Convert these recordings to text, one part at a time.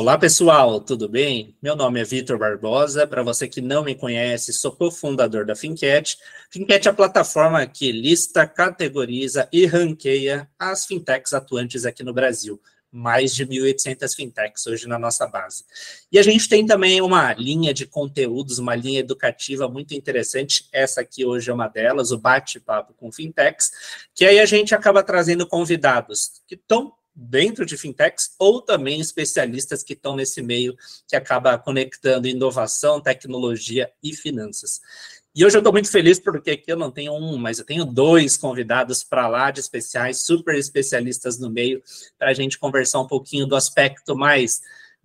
Olá, pessoal, tudo bem? Meu nome é Vitor Barbosa. Para você que não me conhece, sou cofundador da Fincat. Fincat é a plataforma que lista, categoriza e ranqueia as fintechs atuantes aqui no Brasil. Mais de 1.800 fintechs hoje na nossa base. E a gente tem também uma linha de conteúdos, uma linha educativa muito interessante. Essa aqui hoje é uma delas, o Bate-Papo com Fintechs, que aí a gente acaba trazendo convidados que estão dentro de fintechs ou também especialistas que estão nesse meio que acaba conectando inovação, tecnologia e finanças. E hoje eu estou muito feliz porque aqui eu não tenho um, mas eu tenho dois convidados para lá de especiais, super especialistas no meio, para a gente conversar um pouquinho do aspecto mais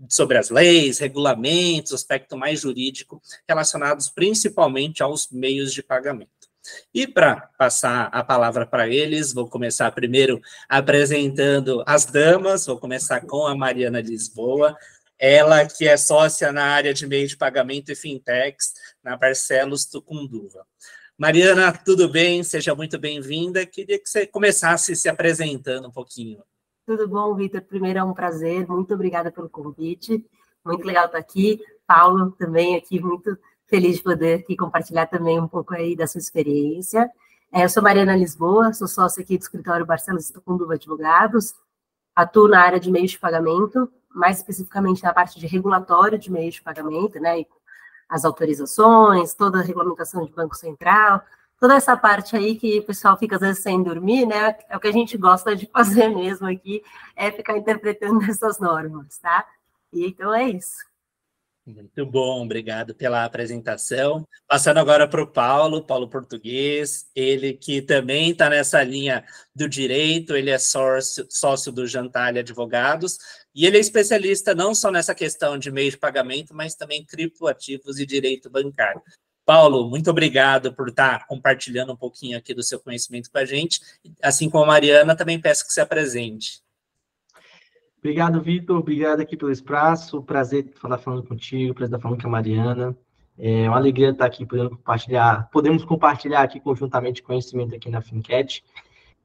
sobre as leis, regulamentos, aspecto mais jurídico, relacionados principalmente aos meios de pagamento. E para passar a palavra para eles, vou começar primeiro apresentando as damas, vou começar com a Mariana Lisboa, ela que é sócia na área de meio de pagamento e fintechs na Barcelos Tucunduva. Mariana, tudo bem? Seja muito bem-vinda. Queria que você começasse se apresentando um pouquinho. Tudo bom, Vitor? Primeiro é um prazer, muito obrigada pelo convite. Muito legal estar aqui. Paulo também aqui, muito feliz de poder aqui compartilhar também um pouco aí da sua experiência. É, eu sou Mariana Lisboa, sou sócia aqui do escritório Barcelos Tucunduva Advogados, atuo na área de meios de pagamento, mais especificamente na parte de regulatório de meios de pagamento, né, e as autorizações, toda a regulamentação de Banco Central, toda essa parte aí que o pessoal fica às vezes sem dormir, né, é o que a gente gosta de fazer mesmo aqui, é ficar interpretando essas normas, tá? E então é isso. Muito bom, obrigado pela apresentação. Passando agora para o Paulo, Paulo Português, ele que também está nessa linha do direito, ele é sócio, sócio do Jantalha Advogados, e ele é especialista não só nessa questão de meio de pagamento, mas também criptoativos e direito bancário. Paulo, muito obrigado por estar tá compartilhando um pouquinho aqui do seu conhecimento com a gente. Assim como a Mariana, também peço que se apresente. Obrigado, Vitor. Obrigado aqui pelo espaço. Prazer estar falando contigo, prazer estar falando com a Mariana. É uma alegria estar aqui podendo compartilhar, podemos compartilhar aqui conjuntamente conhecimento aqui na Fincat.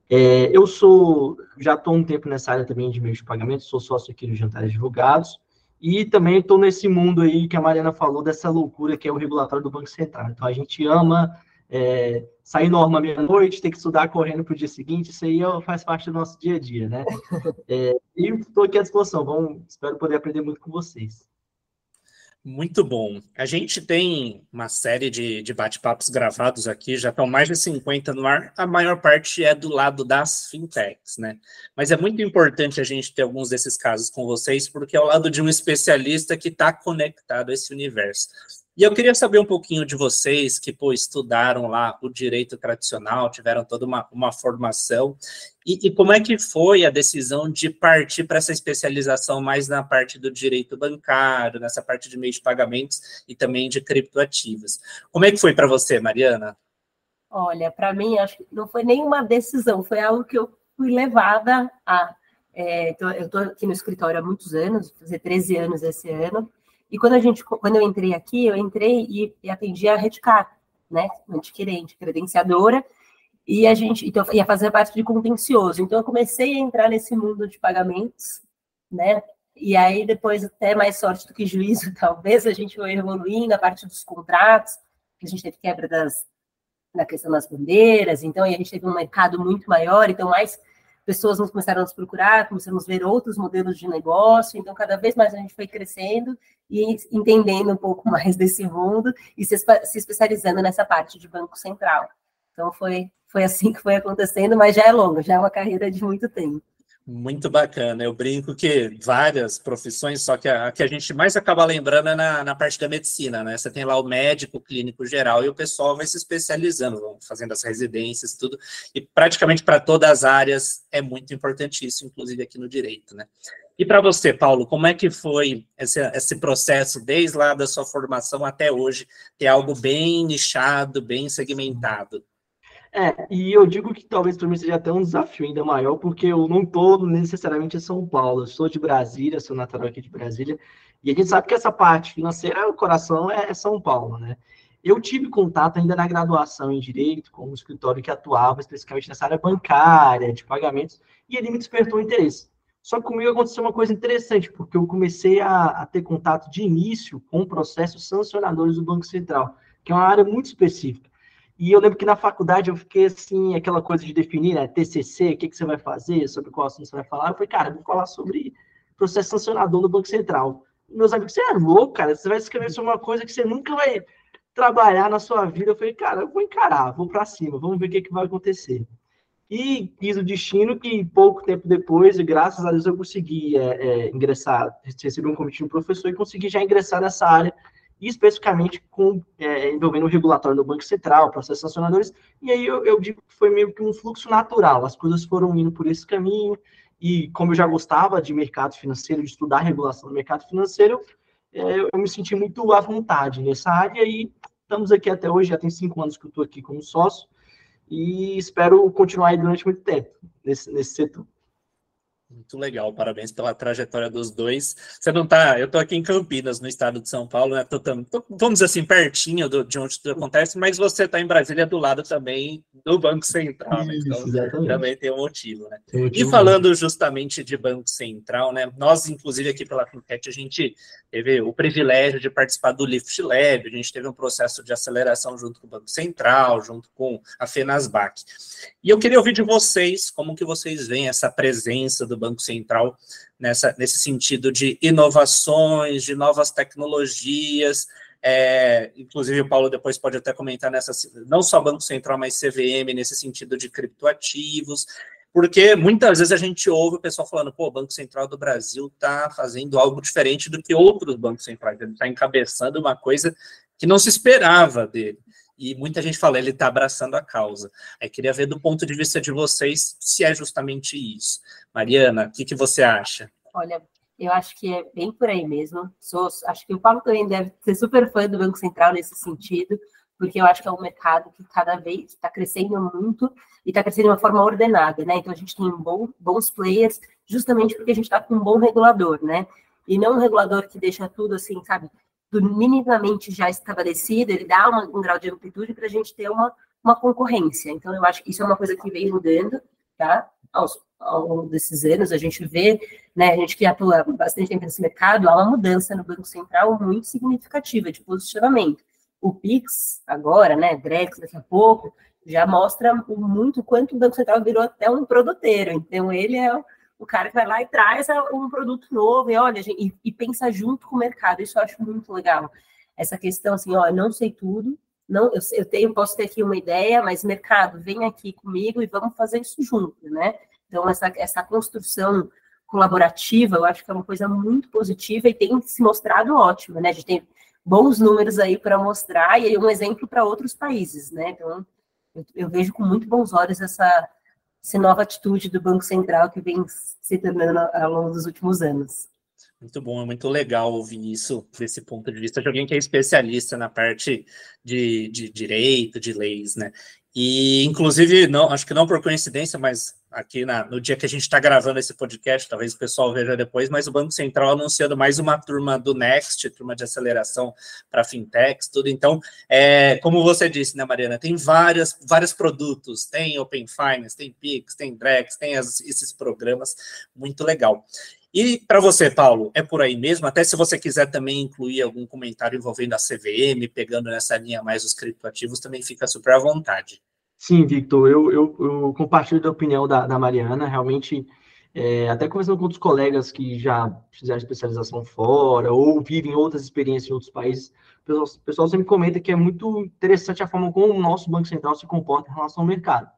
É, eu sou, já estou um tempo nessa área também de meios de pagamento, sou sócio aqui do Jantar Advogados, e também estou nesse mundo aí que a Mariana falou, dessa loucura que é o regulatório do Banco Central. Então, a gente ama é, sair norma meia-noite, ter que estudar correndo para o dia seguinte, isso aí é, faz parte do nosso dia a dia, né? É, e estou aqui à disposição, vamos, espero poder aprender muito com vocês. Muito bom. A gente tem uma série de, de bate-papos gravados aqui, já estão mais de 50 no ar. A maior parte é do lado das fintechs, né? Mas é muito importante a gente ter alguns desses casos com vocês, porque é o lado de um especialista que está conectado a esse universo. E eu queria saber um pouquinho de vocês que pô, estudaram lá o direito tradicional, tiveram toda uma, uma formação, e, e como é que foi a decisão de partir para essa especialização mais na parte do direito bancário, nessa parte de meios de pagamentos e também de criptoativos. Como é que foi para você, Mariana? Olha, para mim, acho que não foi nenhuma decisão, foi algo que eu fui levada a. É, eu estou aqui no escritório há muitos anos, vou fazer 13 anos esse ano, e quando a gente, quando eu entrei aqui, eu entrei e, e atendi a Redcar, né, adquirente, credenciadora, e a gente então, ia fazer parte de contencioso. Então eu comecei a entrar nesse mundo de pagamentos, né? E aí depois até mais sorte do que juízo, talvez a gente foi evoluindo a parte dos contratos, a gente teve quebra das da questão das bandeiras, então a gente teve um mercado muito maior, então mais pessoas nos começaram a nos procurar, começamos a ver outros modelos de negócio, então cada vez mais a gente foi crescendo e entendendo um pouco mais desse mundo e se, se especializando nessa parte de Banco Central. Então foi, foi assim que foi acontecendo, mas já é longo, já é uma carreira de muito tempo. Muito bacana. Eu brinco que várias profissões, só que a, a que a gente mais acaba lembrando é na, na, parte da medicina, né? Você tem lá o médico, o clínico geral, e o pessoal vai se especializando, vão fazendo as residências, tudo. E praticamente para todas as áreas é muito importante isso, inclusive aqui no direito, né? E para você, Paulo, como é que foi esse, esse processo, desde lá da sua formação até hoje, ter algo bem nichado, bem segmentado? É, e eu digo que talvez para mim seja até um desafio ainda maior, porque eu não estou necessariamente em São Paulo, eu sou de Brasília, sou natural aqui de Brasília, e a gente sabe que essa parte financeira, o coração é, é São Paulo, né? Eu tive contato ainda na graduação em Direito com um escritório que atuava especificamente nessa área bancária, de pagamentos, e ele me despertou interesse. Só que comigo aconteceu uma coisa interessante, porque eu comecei a, a ter contato de início com processos sancionadores do Banco Central, que é uma área muito específica. E eu lembro que na faculdade eu fiquei assim, aquela coisa de definir, né, TCC, o que, que você vai fazer, sobre qual assunto você vai falar. Eu falei, cara, eu vou falar sobre processo sancionador do Banco Central. E meus amigos, você é louco, cara, você vai escrever sobre uma coisa que você nunca vai trabalhar na sua vida. Eu falei, cara, eu vou encarar, vou para cima, vamos ver o que, que vai acontecer. E quis o destino que pouco tempo depois, graças a Deus, eu consegui é, é, ingressar, recebi um convite do professor e consegui já ingressar nessa área e especificamente com, é, envolvendo o regulatório do Banco Central, processos sancionadores, e aí eu, eu, digo que foi meio que um fluxo natural, as coisas foram indo por esse caminho, e como eu já gostava de mercado financeiro, de estudar regulação do mercado financeiro, é, eu me senti muito à vontade nessa área, e estamos aqui até hoje, já tem cinco anos que eu estou aqui como sócio, e espero continuar aí durante muito tempo nesse, nesse setor. Muito legal, parabéns pela trajetória dos dois. Você não tá, eu tô aqui em Campinas, no estado de São Paulo, né? Tô, tô, vamos dizer assim, pertinho do, de onde tudo acontece, mas você tá em Brasília do lado também do Banco Central, né? Então Isso, também tem um motivo, né? Motivo e falando justamente de Banco Central, né? Nós, inclusive, aqui pela Fincat, a gente teve o privilégio de participar do Lift Lab, a gente teve um processo de aceleração junto com o Banco Central, junto com a Fenasbac. E eu queria ouvir de vocês como que vocês veem essa presença do Banco Central nessa, nesse sentido de inovações, de novas tecnologias. É, inclusive, o Paulo depois pode até comentar nessa, não só Banco Central, mas CVM, nesse sentido de criptoativos, porque muitas vezes a gente ouve o pessoal falando, pô, o Banco Central do Brasil está fazendo algo diferente do que outros bancos centrais, ele está encabeçando uma coisa que não se esperava dele e muita gente fala, ele está abraçando a causa. Aí queria ver do ponto de vista de vocês se é justamente isso. Mariana, o que, que você acha? Olha, eu acho que é bem por aí mesmo. Sou, acho que o Paulo também deve ser super fã do Banco Central nesse sentido, porque eu acho que é um mercado que cada vez está crescendo muito e está crescendo de uma forma ordenada, né? Então a gente tem bom, bons players, justamente porque a gente está com um bom regulador, né? E não um regulador que deixa tudo assim, sabe, do minimamente já estabelecido, ele dá uma, um grau de amplitude para a gente ter uma, uma concorrência. Então, eu acho que isso é uma coisa que vem mudando, tá? Aos, ao longo desses anos, a gente vê, né, a gente que atua bastante tempo nesse mercado, há uma mudança no Banco Central muito significativa de posicionamento. O PIX, agora, né, Drex, daqui a pouco, já mostra muito quanto o Banco Central virou até um produteiro. Então, ele é o cara que vai lá e traz um produto novo e olha, e, e pensa junto com o mercado. Isso eu acho muito legal. Essa questão assim, ó, eu não sei tudo, não, eu, eu tenho, posso ter aqui uma ideia, mas mercado, vem aqui comigo e vamos fazer isso junto, né? Então, essa, essa construção colaborativa, eu acho que é uma coisa muito positiva e tem se mostrado ótima, né? A gente tem bons números aí para mostrar e um exemplo para outros países, né? Então, eu, eu, vejo com muito bons olhos essa, essa nova atitude do Banco Central que vem se tornando ao longo dos últimos anos. Muito bom, é muito legal ouvir isso desse ponto de vista de alguém que é especialista na parte de, de direito, de leis, né? E, inclusive, não, acho que não por coincidência, mas aqui na, no dia que a gente está gravando esse podcast, talvez o pessoal veja depois, mas o Banco Central anunciando mais uma turma do Next, turma de aceleração para fintechs, tudo. Então, é, como você disse, né, Mariana, tem várias, vários produtos, tem Open Finance, tem Pix, tem Drex, tem as, esses programas, muito legal. E para você, Paulo, é por aí mesmo? Até se você quiser também incluir algum comentário envolvendo a CVM, pegando nessa linha mais os criptoativos, também fica super à vontade. Sim, Victor, eu, eu, eu compartilho da opinião da, da Mariana. Realmente, é, até conversando com outros colegas que já fizeram especialização fora ou vivem outras experiências em outros países, o pessoal, o pessoal sempre comenta que é muito interessante a forma como o nosso Banco Central se comporta em relação ao mercado.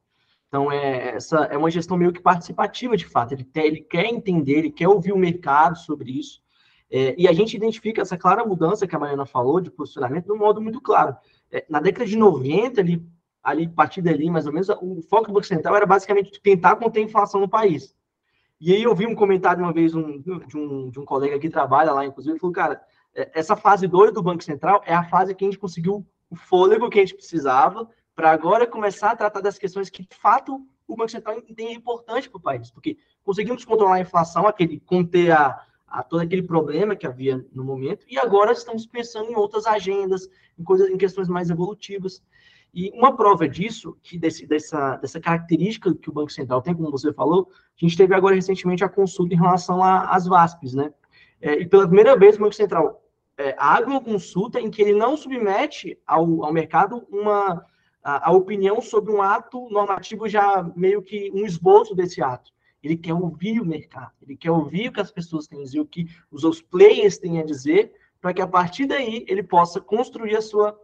Então, é, essa é uma gestão meio que participativa, de fato. Ele, quer, ele quer entender, ele quer ouvir o mercado sobre isso. É, e a gente identifica essa clara mudança que a Mariana falou de posicionamento de um modo muito claro. É, na década de 90, ali, ali, a partir dali, mais ou menos, o foco do Banco Central era basicamente tentar conter a inflação no país. E aí eu vi um comentário uma vez um, de, um, de um colega que trabalha lá, inclusive, ele falou, cara, é, essa fase 2 do Banco Central é a fase que a gente conseguiu o fôlego que a gente precisava para agora começar a tratar das questões que, de fato, o Banco Central entende importante para o país, porque conseguimos controlar a inflação, aquele conter a, a, todo aquele problema que havia no momento, e agora estamos pensando em outras agendas, em coisas, em questões mais evolutivas. E uma prova disso, que desse, dessa, dessa característica que o Banco Central tem, como você falou, a gente teve agora recentemente a consulta em relação às VASPs, né? É, e pela primeira vez o Banco Central é, abre uma consulta em que ele não submete ao, ao mercado uma a, a, opinião sobre um ato normativo já meio que um esboço desse ato. Ele quer ouvir o mercado, ele quer ouvir o que as pessoas têm a dizer, o que os, os players têm a dizer, para que a partir daí ele possa construir a sua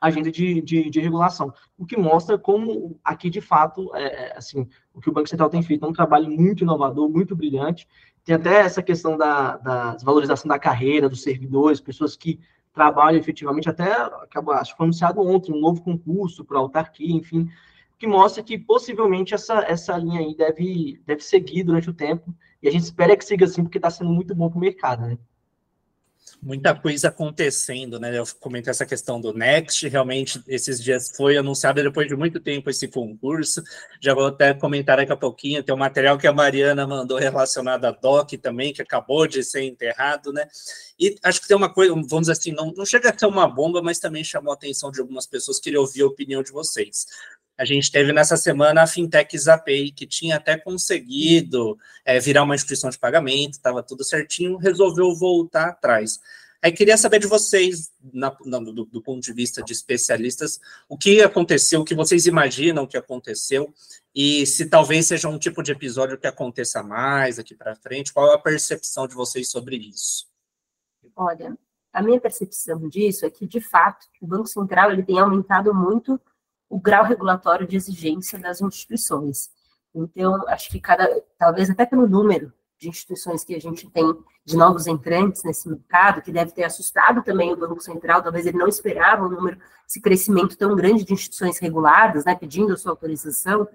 agenda de, de, de, regulação, o que mostra como aqui de fato, é, é, assim, o que o Banco Central tem feito é um trabalho muito inovador, muito brilhante. Tem até essa questão da, da desvalorização da carreira dos servidores, pessoas que trabalham efetivamente, até acabou, acho que foi anunciado ontem um novo concurso para autarquia, enfim, que mostra que possivelmente essa, essa linha aí deve, deve seguir durante o tempo, e a gente espera que siga assim, porque está sendo muito bom para o mercado, né? Muita coisa acontecendo, né? Eu comentei essa questão do Next, realmente esses dias foi anunciado depois de muito tempo esse concurso. Já vou até comentar daqui a pouquinho, tem um material que a Mariana mandou relacionado à DOC também, que acabou de ser enterrado, né? E acho que tem uma coisa, vamos dizer assim, não, não chega a ser uma bomba, mas também chamou a atenção de algumas pessoas, queria ouvir a opinião de vocês. A gente teve nessa semana a Fintech Zapay, que tinha até conseguido é, virar uma instituição de pagamento, estava tudo certinho, resolveu voltar atrás. Aí queria saber de vocês, na, na, do, do, ponto de vista de especialistas, o que aconteceu, o que vocês imaginam que aconteceu, e se talvez seja um tipo de episódio que aconteça mais aqui para frente, qual a percepção de vocês sobre isso? Olha, a minha percepção disso é que, de fato, o Banco Central ele tem aumentado muito o grau regulatório de exigência das instituições. Então, acho que cada, talvez até pelo número de instituições que a gente tem de novos entrantes nesse mercado, que deve ter assustado também o Banco Central, talvez ele não esperava um número, esse crescimento tão grande de instituições reguladas, né, pedindo a sua autorização,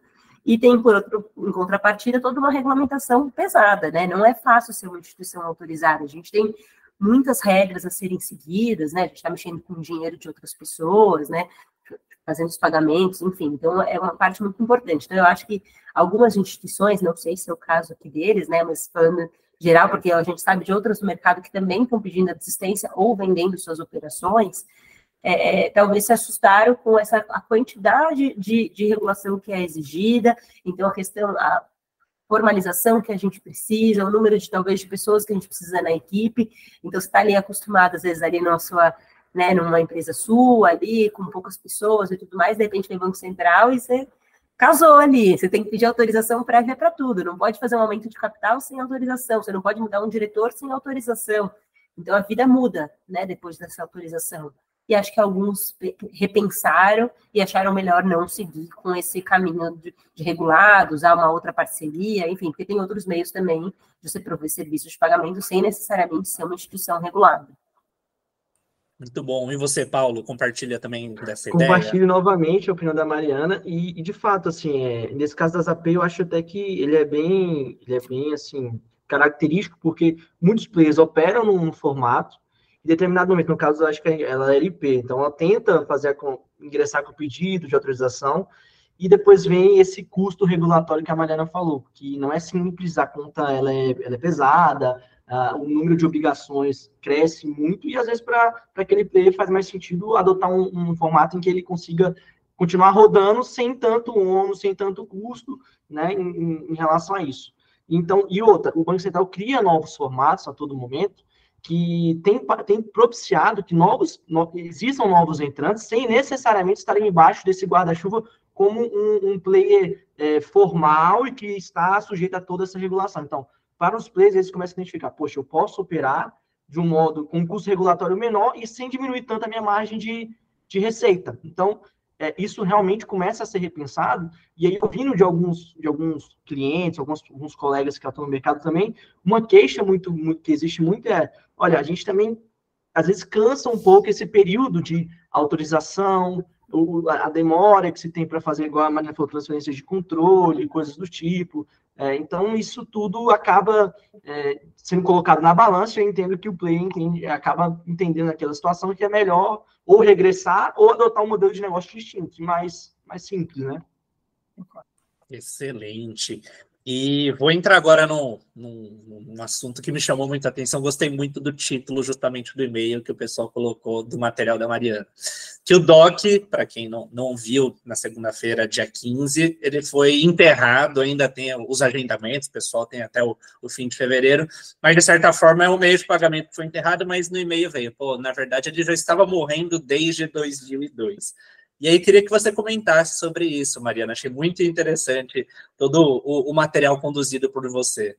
e tem, por outro, em contrapartida, toda uma regulamentação pesada, né, não é fácil ser uma instituição autorizada, a gente tem muitas regras a serem seguidas, né, a gente está mexendo com o dinheiro de outras pessoas, né, fazendo os pagamentos, enfim. Então, é uma parte muito importante. Então, eu acho que algumas instituições, não sei se é o caso aqui deles, né, mas falando geral, porque a gente sabe de outros no mercado que também estão pedindo assistência ou vendendo suas operações, é, é, talvez se assustaram com essa a quantidade de, de regulação que é exigida, então a questão, a formalização que a gente precisa, o número de talvez de pessoas que a gente precisa na equipe, então você está ali acostumado, às vezes, ali na sua né, numa empresa sua ali, com poucas pessoas e tudo mais, de repente vem Banco Central e você casou ali, você tem que pedir autorização prévia para tudo, não pode fazer um aumento de capital sem autorização, você não pode mudar um diretor sem autorização. Então a vida muda, né, depois dessa autorização. E acho que alguns repensaram e acharam melhor não seguir com esse caminho de, de regular, usar uma outra parceria, enfim, porque tem outros meios também de você prover serviços de pagamento sem necessariamente ser uma instituição regulada. Muito bom. E você, Paulo, compartilha também dessa ideia? Compartilho novamente a opinião da Mariana e, e de fato, assim, é, nesse caso das AP, eu acho até que ele é bem, ele é bem, assim, característico, porque muitos players operam num formato, em determinado momento, no caso, eu acho que ela é LP, então ela tenta fazer com, ingressar com o pedido de autorização, e depois vem esse custo regulatório que a Mariana falou, que não é simples, a conta ela é, ela é pesada, uh, o número de obrigações cresce muito e às vezes para aquele player faz mais sentido adotar um, um, formato em que ele consiga continuar rodando sem tanto ônus, sem tanto custo, né, em, em, relação a isso. Então, e outra, o Banco Central cria novos formatos a todo momento que tem, tem propiciado que novos, no, existam novos entrantes sem necessariamente estarem embaixo desse guarda-chuva como um, um player é, formal e que está sujeito a toda essa regulação. Então, para os players, eles começam a identificar, poxa, eu posso operar de um modo com um custo regulatório menor e sem diminuir tanto a minha margem de, de receita. Então, é, isso realmente começa a ser repensado, e aí, ouvindo de alguns, de alguns clientes, alguns, alguns colegas que atuam no mercado também, uma queixa muito, muito que existe muito é, olha, a gente também, às vezes, cansa um pouco esse período de autorização, a demora que se tem para fazer, igual a Maria falou, transferências de controle, coisas do tipo, é, então, isso tudo acaba é, sendo colocado na balança. Eu entendo que o player entende, acaba entendendo aquela situação que é melhor ou regressar ou adotar um modelo de negócio distinto, mais, mais simples, né? Excelente. E vou entrar agora num, num, num, assunto que me chamou muita atenção. Gostei muito do título, justamente do e-mail que o pessoal colocou do material da Mariana. Que o DOC, para quem não, não viu, na segunda-feira, dia 15, ele foi enterrado, ainda tem os agendamentos, o pessoal tem até o, o, fim de fevereiro, mas de certa forma é um meio de pagamento que foi enterrado, mas no e-mail veio, pô, na verdade ele já estava morrendo desde 2002. E aí queria que você comentasse sobre isso, Mariana, achei muito interessante todo o, o material conduzido por você.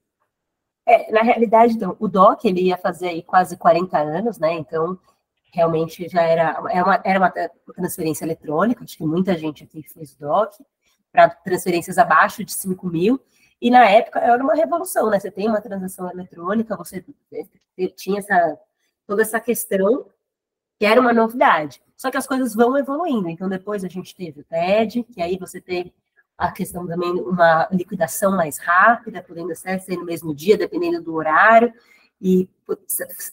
É, na realidade, então, o DOC, ele ia fazer aí quase 40 anos, né, então realmente já era, era, uma, era uma transferência eletrônica, acho que muita gente aqui fez DOC, para transferências abaixo de 5 mil, e na época era uma revolução, né? Você tem uma transação eletrônica, você tinha essa, toda essa questão que era uma novidade. Só que as coisas vão evoluindo. Então, depois a gente teve o TED, que aí você teve a questão também uma liquidação mais rápida, podendo ser no mesmo dia, dependendo do horário, e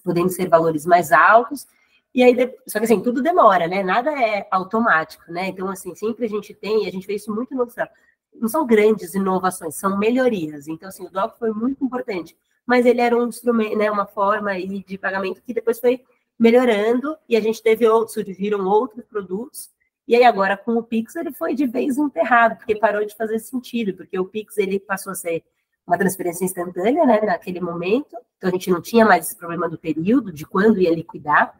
podendo ser valores mais altos. E aí, só que assim, tudo demora, né? Nada é automático, né? Então, assim, sempre a gente tem, e a gente vê isso muito no Excel, não são grandes inovações, são melhorias. Então, assim, o DOC foi muito importante, mas ele era um instrumento, né, uma forma de pagamento que depois foi melhorando, e a gente teve outros, surgiram outros produtos, e aí agora com o Pix ele foi de vez enterrado, porque parou de fazer sentido, porque o Pix ele passou a ser uma transferência instantânea, né, naquele momento, então a gente não tinha mais esse problema do período, de quando ia liquidar,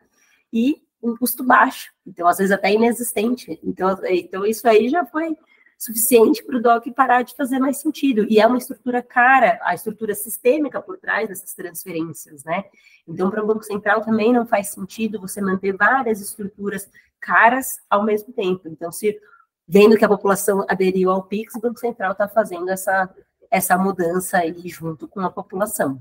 e um custo baixo, então às vezes até inexistente. Então, então isso aí já foi suficiente para o DOC parar de fazer mais sentido. E é uma estrutura cara, a estrutura sistêmica por trás dessas transferências, né? Então, para o Banco Central também não faz sentido você manter várias estruturas caras ao mesmo tempo. Então, se vendo que a população aderiu ao PIX, o Banco Central está fazendo essa, essa mudança aí junto com a população.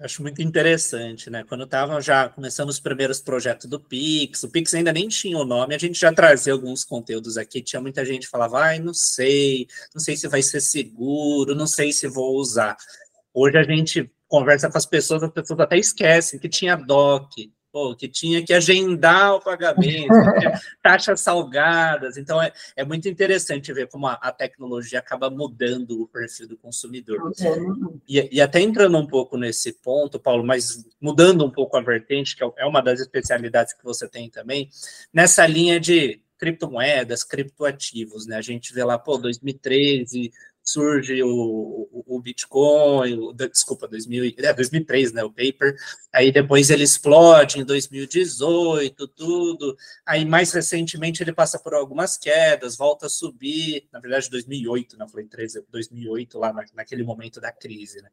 Acho muito interessante, né? Quando estavam já começando os primeiros projetos do Pix, o Pix ainda nem tinha o nome, a gente já trazia alguns conteúdos aqui, tinha muita gente que falava, ai, não sei, não sei se vai ser seguro, não sei se vou usar. Hoje a gente conversa com as pessoas, as pessoas até esquecem que tinha DOC, pô, que tinha que agendar o pagamento, taxas salgadas. Então, é, é muito interessante ver como a, a tecnologia acaba mudando o perfil do consumidor. E, e, até entrando um pouco nesse ponto, Paulo, mas mudando um pouco a vertente, que é, é uma das especialidades que você tem também, nessa linha de criptomoedas, criptoativos, né? A gente vê lá, pô, 2013, surge o, o, Bitcoin, o, desculpa, 2000, é, 2003, né, o paper, aí depois ele explode em 2018, tudo, aí mais recentemente ele passa por algumas quedas, volta a subir, na verdade 2008, não foi 13, 2008, lá na, naquele momento da crise, né.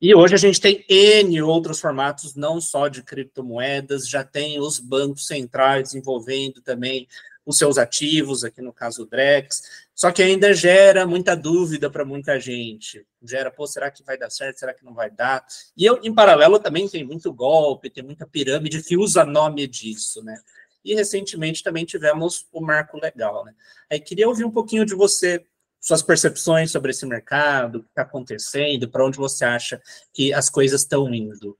E hoje a gente tem N outros formatos, não só de criptomoedas, já tem os bancos centrais envolvendo também os seus ativos, aqui no caso o Drex, só que ainda gera muita dúvida para muita gente. Gera, pô, será que vai dar certo? Será que não vai dar? E eu, em paralelo, também tem muito golpe, tem muita pirâmide que usa nome disso, né? E recentemente também tivemos o marco legal, né? Aí queria ouvir um pouquinho de você, suas percepções sobre esse mercado, o que está acontecendo, para onde você acha que as coisas estão indo.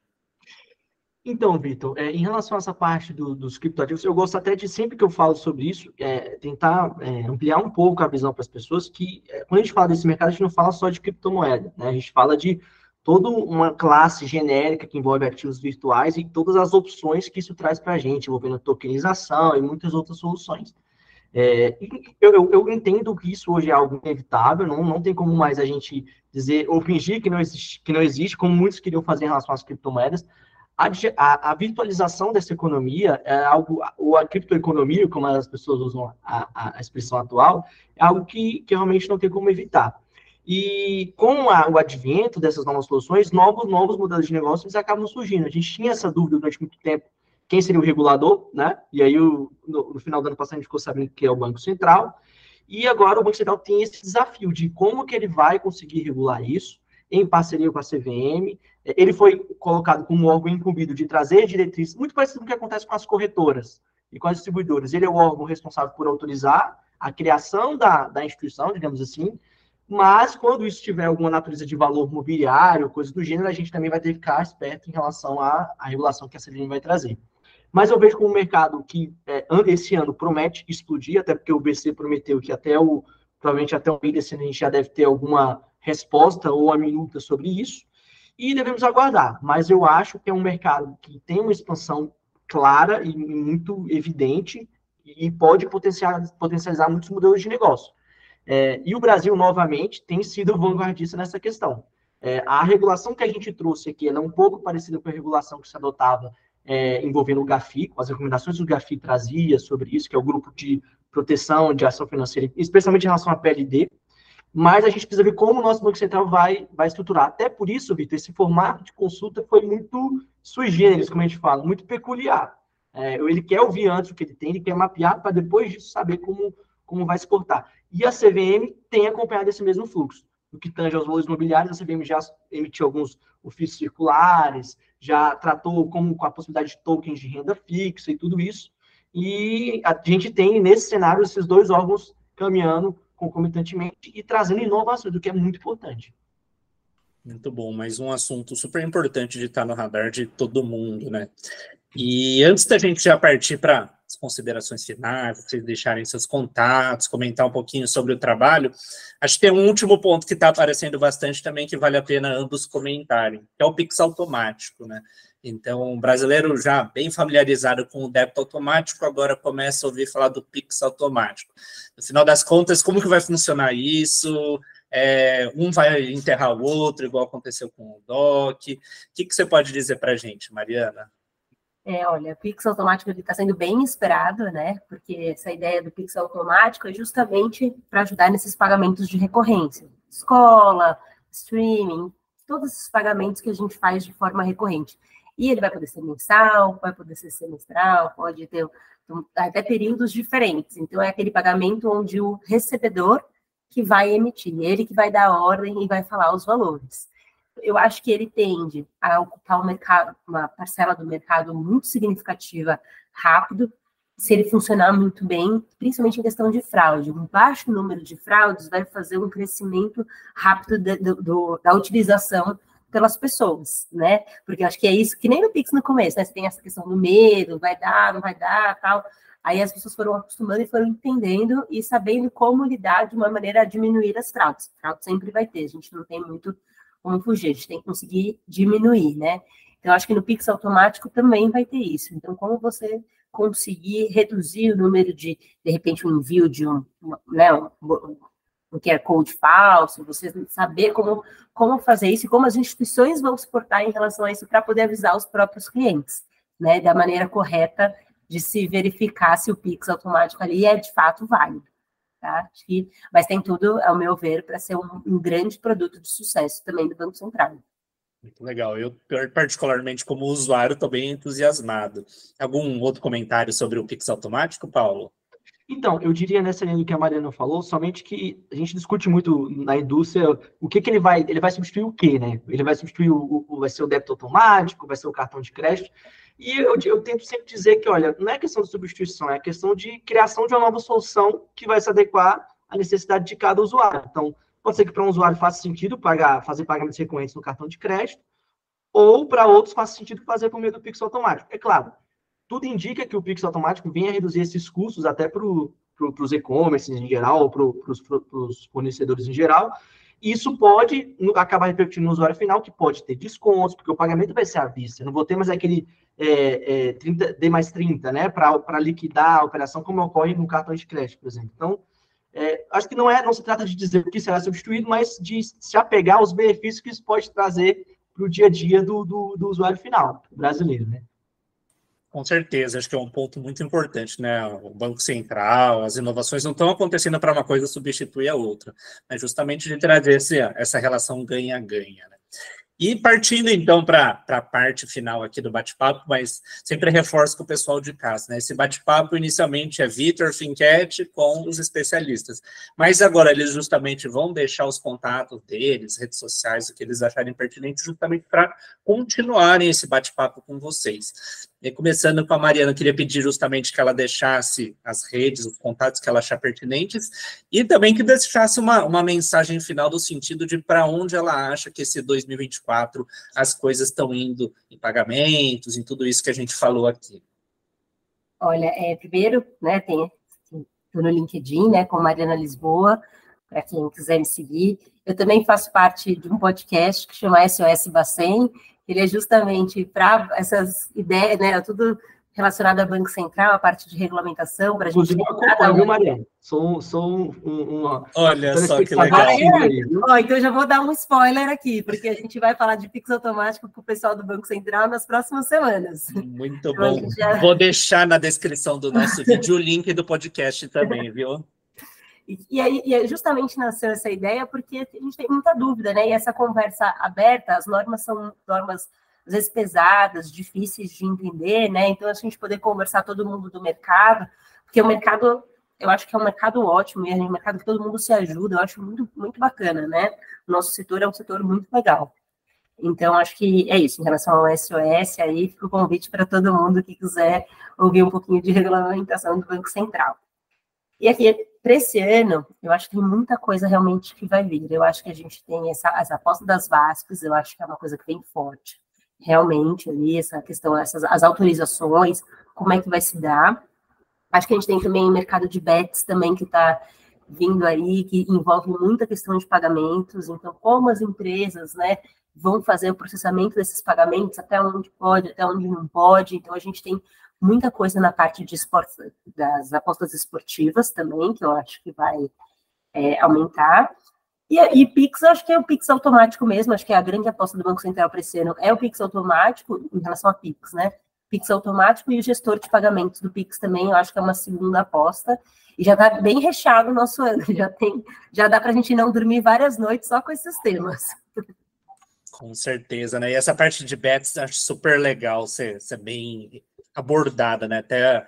Então, Vitor, é, em relação a essa parte do, dos criptoativos, eu gosto até de, sempre que eu falo sobre isso, é, tentar é, ampliar um pouco a visão para as pessoas, que é, quando a gente fala desse mercado, a gente não fala só de criptomoeda, né? a gente fala de toda uma classe genérica que envolve ativos virtuais e todas as opções que isso traz para a gente, envolvendo tokenização e muitas outras soluções. É, eu, eu, entendo que isso hoje é algo inevitável, não, não tem como mais a gente dizer ou fingir que não, existe, que não existe, como muitos queriam fazer em relação às criptomoedas, a, a, a, virtualização dessa economia é algo, ou a criptoeconomia, como as pessoas usam a, a expressão atual, é algo que, que realmente não tem como evitar. E com o advento dessas novas soluções, novos, novos modelos de negócios acabam surgindo. A gente tinha essa dúvida durante muito tempo, quem seria o regulador, né? E aí, o, no, no final do ano passado, a gente ficou sabendo que é o Banco Central. E agora o Banco Central tem esse desafio de como que ele vai conseguir regular isso, em parceria com a CVM. Ele foi colocado como órgão incumbido de trazer diretrizes, muito parecido com o que acontece com as corretoras e com as distribuidoras. Ele é o órgão responsável por autorizar a criação da, da instituição, digamos assim, mas quando isso tiver alguma natureza de valor mobiliário, coisa do gênero, a gente também vai ter que ficar esperto em relação à, à regulação que a CVM vai trazer. Mas eu vejo como um mercado que é, esse ano promete explodir, até porque o BC prometeu que até o, provavelmente até o meio desse ano a gente já deve ter alguma resposta ou a minuta sobre isso, e devemos aguardar. Mas eu acho que é um mercado que tem uma expansão clara e muito evidente, e pode potencializar, muitos modelos de negócio. É, e o Brasil, novamente, tem sido vanguardista nessa questão. É, a regulação que a gente trouxe aqui é um pouco parecida com a regulação que se adotava é, envolvendo o GAFI, as recomendações que o GAFI trazia sobre isso, que é o grupo de proteção de ação financeira, especialmente em relação à PLD, mas a gente precisa ver como o nosso Banco Central vai, vai estruturar. Até por isso, Vitor, esse formato de consulta foi muito sui generis, como a gente fala, muito peculiar. É, ele quer ouvir antes o que ele tem, ele quer mapear para depois disso saber como, como vai se. E a CVM tem acompanhado esse mesmo fluxo. No que tange aos valores imobiliários, a CVM já emitiu alguns ofícios circulares, já tratou como com a possibilidade de tokens de renda fixa e tudo isso. E a gente tem, nesse cenário, esses dois órgãos caminhando concomitantemente e trazendo inovações, o que é muito importante. Muito bom, mais um assunto super importante de estar no radar de todo mundo, né? E antes da gente já partir para considerações finais, vocês deixarem seus contatos, comentar um pouquinho sobre o trabalho, acho que tem um último ponto que está aparecendo bastante também que vale a pena ambos comentarem, que é o Pix automático, né? Então, o brasileiro já bem familiarizado com o débito automático, agora começa a ouvir falar do Pix automático. No final das contas, como que vai funcionar isso? É, um vai enterrar o outro, igual aconteceu com o DOC. O que, que você pode dizer para a gente, Mariana? É, olha, o Pix automático está sendo bem esperado, né? Porque essa ideia do Pix automático é justamente para ajudar nesses pagamentos de recorrência. Escola, streaming, todos esses pagamentos que a gente faz de forma recorrente. E ele vai poder ser mensal, vai poder ser semestral, pode ter até períodos diferentes. Então, é aquele pagamento onde o recebedor que vai emitir, ele que vai dar a ordem e vai falar os valores. Eu acho que ele tende a ocupar um mercado, uma parcela do mercado muito significativa rápido, se ele funcionar muito bem, principalmente em questão de fraude. Um baixo número de fraudes vai fazer um crescimento rápido de, de, do, da utilização pelas pessoas, né? Porque acho que é isso, que nem no Pix no começo, né? Você tem essa questão do medo, vai dar, não vai dar, tal. Aí as pessoas foram acostumando e foram entendendo e sabendo como lidar de uma maneira a diminuir as fraudes. Fraude sempre vai ter, a gente não tem muito como fugir, a gente tem que conseguir diminuir, né? Então, acho que no Pix automático também vai ter isso. Então, como você conseguir reduzir o número de, de repente, um envio de um, né, um, que é code falso, você saber como, como fazer isso e como as instituições vão se portar em relação a isso para poder avisar os próprios clientes, né, da maneira correta de se verificar se o Pix automático ali é de fato válido. Que, mas tem tudo, ao meu ver, para ser um, um grande produto de sucesso também do Banco Central. Muito legal. Eu, particularmente, como usuário, estou bem entusiasmado. Algum outro comentário sobre o Pix automático, Paulo? Então, eu diria nessa linha do que a Mariana falou, somente que a gente discute muito na indústria o que, que ele vai, ele vai substituir o quê, né? Ele vai substituir o, o vai ser o débito automático, vai ser o cartão de crédito. E eu, eu tento sempre dizer que, olha, não é questão de substituição, é questão de criação de uma nova solução que vai se adequar à necessidade de cada usuário. Então, pode ser que para um usuário faça sentido pagar, fazer pagamentos recorrentes no cartão de crédito, ou para outros faça sentido fazer por meio do Pix automático. É claro, tudo indica que o Pix automático venha reduzir esses custos até para pro, os e-commerce em geral, para os fornecedores em geral. Isso pode acabar repercutindo no usuário final, que pode ter descontos, porque o pagamento vai ser à vista. Eu não vou ter mais aquele é, é, 30, D mais 30, né, para liquidar a operação, como ocorre no cartão de crédito, por exemplo. Então, é, acho que não é, não se trata de dizer o que será substituído, mas de se apegar aos benefícios que isso pode trazer para o dia a dia do, do, do usuário final, brasileiro, né? Com certeza, acho que é um ponto muito importante, né? O Banco Central, as inovações não estão acontecendo para uma coisa substituir a outra, mas justamente de trazer esse, essa relação ganha-ganha. Né? E partindo então para a parte final aqui do bate-papo, mas sempre reforço com o pessoal de casa, né? Esse bate-papo inicialmente é Vitor Finquete com os especialistas, mas agora eles justamente vão deixar os contatos deles, redes sociais, o que eles acharem pertinente, justamente para continuarem esse bate-papo com vocês. E começando com a Mariana, eu queria pedir justamente que ela deixasse as redes, os contatos que ela achar pertinentes, e também que deixasse uma, uma mensagem final do sentido de para onde ela acha que esse 2024 as coisas estão indo em pagamentos, em tudo isso que a gente falou aqui. Olha, é, primeiro, né, tem estou no LinkedIn, né, com Mariana Lisboa, para quem quiser me seguir. Eu também faço parte de um podcast que chama SOS Bacen, ele é justamente para essas ideias, né? Tudo relacionada ao Banco Central, a parte de regulamentação, para a gente... Inclusive, eu acompanho, viu, Mariana? Sou, sou um, um, Olha só que legal. Ó, então, já vou dar um spoiler aqui, porque a gente vai falar de Pix automático para o pessoal do Banco Central nas próximas semanas. Muito então, bom. Já... Vou deixar na descrição do nosso vídeo o link do podcast também, viu? E, e, aí, e justamente nasceu essa ideia porque a gente tem muita dúvida, né? E essa conversa aberta, as normas são normas às vezes pesadas, difíceis de entender, né? Então, a gente poder conversar todo mundo do mercado, porque o mercado, eu acho que é um mercado ótimo, e é um mercado que todo mundo se ajuda, eu acho muito, muito bacana, né? O nosso setor é um setor muito legal. Então, acho que é isso. Em relação ao SOS, aí fica o convite para todo mundo que quiser ouvir um pouquinho de regulamentação do Banco Central. E aqui, para esse ano, eu acho que tem muita coisa realmente que vai vir. Eu acho que a gente tem essa, as apostas das VASPs, eu acho que é uma coisa que vem forte realmente ali, essa questão, essas as autorizações, como é que vai se dar. Acho que a gente tem também o mercado de bets também que está vindo aí, que envolve muita questão de pagamentos, então como as empresas, né, vão fazer o processamento desses pagamentos, até onde pode, até onde não pode, então a gente tem muita coisa na parte de esportes, das apostas esportivas também, que eu acho que vai é, aumentar, e, e Pix, acho que é o Pix automático mesmo, acho que é a grande aposta do Banco Central para esse ano é o Pix automático em relação a Pix, né? Pix automático e o gestor de pagamentos do Pix também, eu acho que é uma segunda aposta. E já está bem recheado o nosso ano, já tem, já dá para a gente não dormir várias noites só com esses temas. Com certeza, né? E essa parte de bets acho super legal ser, ser bem abordada, né? Até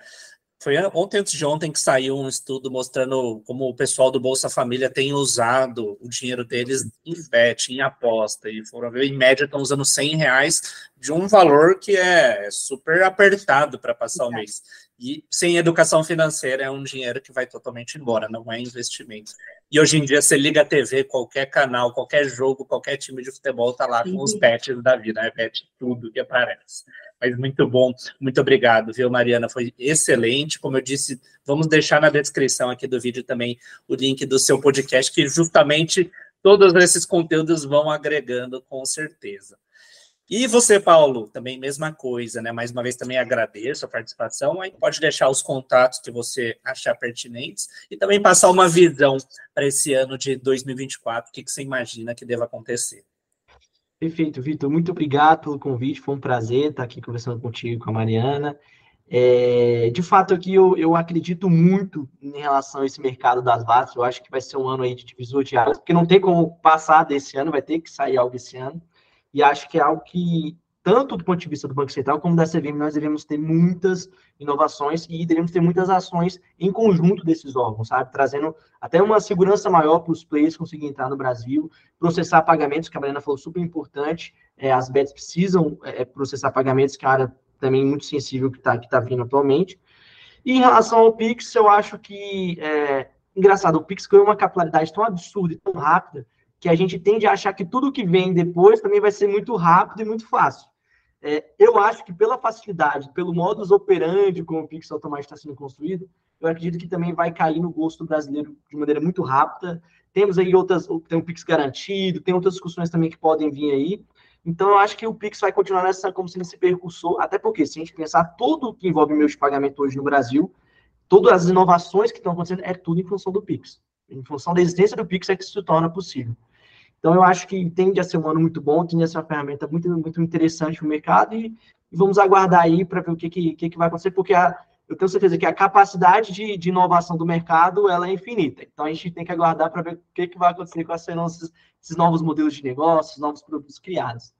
foi ontem, antes de ontem, que saiu um estudo mostrando como o pessoal do Bolsa Família tem usado o dinheiro deles em bet, em aposta. E foram ver, em média, estão usando 100 reais de um valor que é super apertado para passar o mês. E sem educação financeira é um dinheiro que vai totalmente embora, não é investimento. E hoje em dia você liga a TV, qualquer canal, qualquer jogo, qualquer time de futebol tá lá com os bets da vida, né? Bet tudo que aparece. Mas muito bom, muito obrigado, viu, Mariana? Foi excelente. Como eu disse, vamos deixar na descrição aqui do vídeo também o link do seu podcast, que justamente todos esses conteúdos vão agregando com certeza. E você, Paulo, também mesma coisa, né? Mais uma vez também agradeço a participação. Aí pode deixar os contatos que você achar pertinentes e também passar uma visão para esse ano de 2024, o que, que você imagina que deva acontecer. Perfeito, Vitor. Muito obrigado pelo convite. Foi um prazer estar aqui conversando contigo, com a Mariana. É, de fato, aqui eu, eu acredito muito em relação a esse mercado das vagas. Eu acho que vai ser um ano aí de divisor de águas, porque não tem como passar desse ano, vai ter que sair algo esse ano e acho que é algo que, tanto do ponto de vista do Banco Central como da CVM, nós devemos ter muitas inovações e devemos ter muitas ações em conjunto desses órgãos, sabe? Trazendo até uma segurança maior para os players conseguirem entrar no Brasil, processar pagamentos, que a Mariana falou super importante, é, as BETs precisam é, processar pagamentos, que é uma área também muito sensível que está que tá vindo atualmente. E em relação ao Pix, eu acho que, é, engraçado, o Pix ganhou uma capilaridade tão absurda e tão rápida, que a gente tende a achar que tudo que vem depois também vai ser muito rápido e muito fácil. É, eu acho que pela facilidade, pelo modus operandi como o Pix automático está sendo construído, eu acredito que também vai cair no gosto brasileiro de maneira muito rápida. Temos aí outras, tem o Pix garantido, tem outras discussões também que podem vir aí. Então, eu acho que o Pix vai continuar nessa, como sendo esse percursor, até porque, se a gente pensar tudo que envolve meio de pagamento hoje no Brasil, todas as inovações que estão acontecendo, é tudo em função do Pix. Em função da existência do Pix é que isso se torna possível. Então, eu acho que tende a ser um ano muito bom, tende a ser uma ferramenta muito, muito interessante para o mercado e, e, vamos aguardar aí para ver o que, que, que, vai acontecer, porque a, eu tenho certeza que a capacidade de, de, inovação do mercado ela é infinita. Então, a gente tem que aguardar para ver o que, que vai acontecer com esses, esses novos modelos de negócios, novos produtos criados.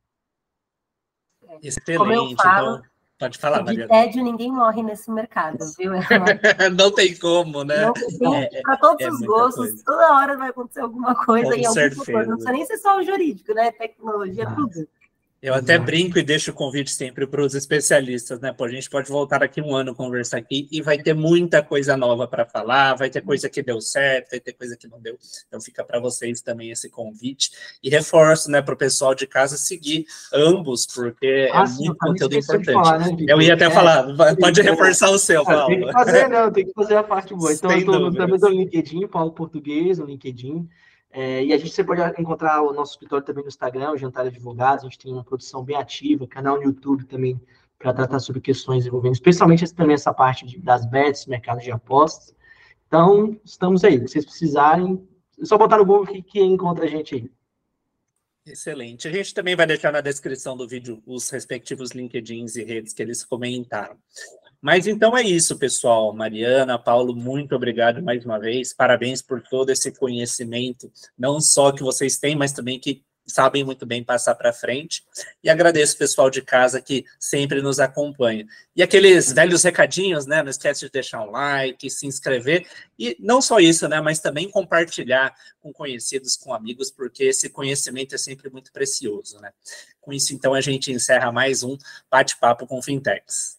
Excelente. Como eu falo, então Pode falar, De tédio ninguém morre nesse mercado, viu? É não tem como, né? É, Para todos é, os gostos, coisa. toda hora vai acontecer alguma coisa Com em algum certeza. Não precisa nem ser só o jurídico, né? Tecnologia, tudo. Eu até brinco e deixo o convite sempre para os especialistas, né? Pô, a gente pode voltar aqui um ano conversar aqui e vai ter muita coisa nova para falar, vai ter coisa que deu certo, vai ter coisa que não deu. Então fica para vocês também esse convite e reforço, né, para o pessoal de casa seguir ambos, porque ah, é sim, muito conteúdo importante. Falar, né, eu ia até é, falar, pode reforçar o seu, Paulo. Tem que fazer, não, tem que fazer a parte boa. Então Sem eu estou também no LinkedIn, Paulo Português, no LinkedIn. É, e a gente você pode encontrar o nosso escritório também no Instagram, o Jantar Advogados, a gente tem uma produção bem ativa, canal no YouTube também para tratar sobre questões envolvendo, especialmente também essa parte de, das bets, mercado de apostas. Então, estamos aí. Se vocês precisarem, é só botar no Google que, que encontra a gente aí. Excelente. A gente também vai deixar na descrição do vídeo os respectivos LinkedIns e redes que eles comentaram. Mas então é isso, pessoal. Mariana, Paulo, muito obrigado mais uma vez. Parabéns por todo esse conhecimento, não só que vocês têm, mas também que sabem muito bem passar para frente. E agradeço o pessoal de casa que sempre nos acompanha. E aqueles velhos recadinhos, né? Não esquece de deixar um like, se inscrever. E não só isso, né? Mas também compartilhar com conhecidos, com amigos, porque esse conhecimento é sempre muito precioso, né? Com isso, então, a gente encerra mais um bate-papo com Fintechs.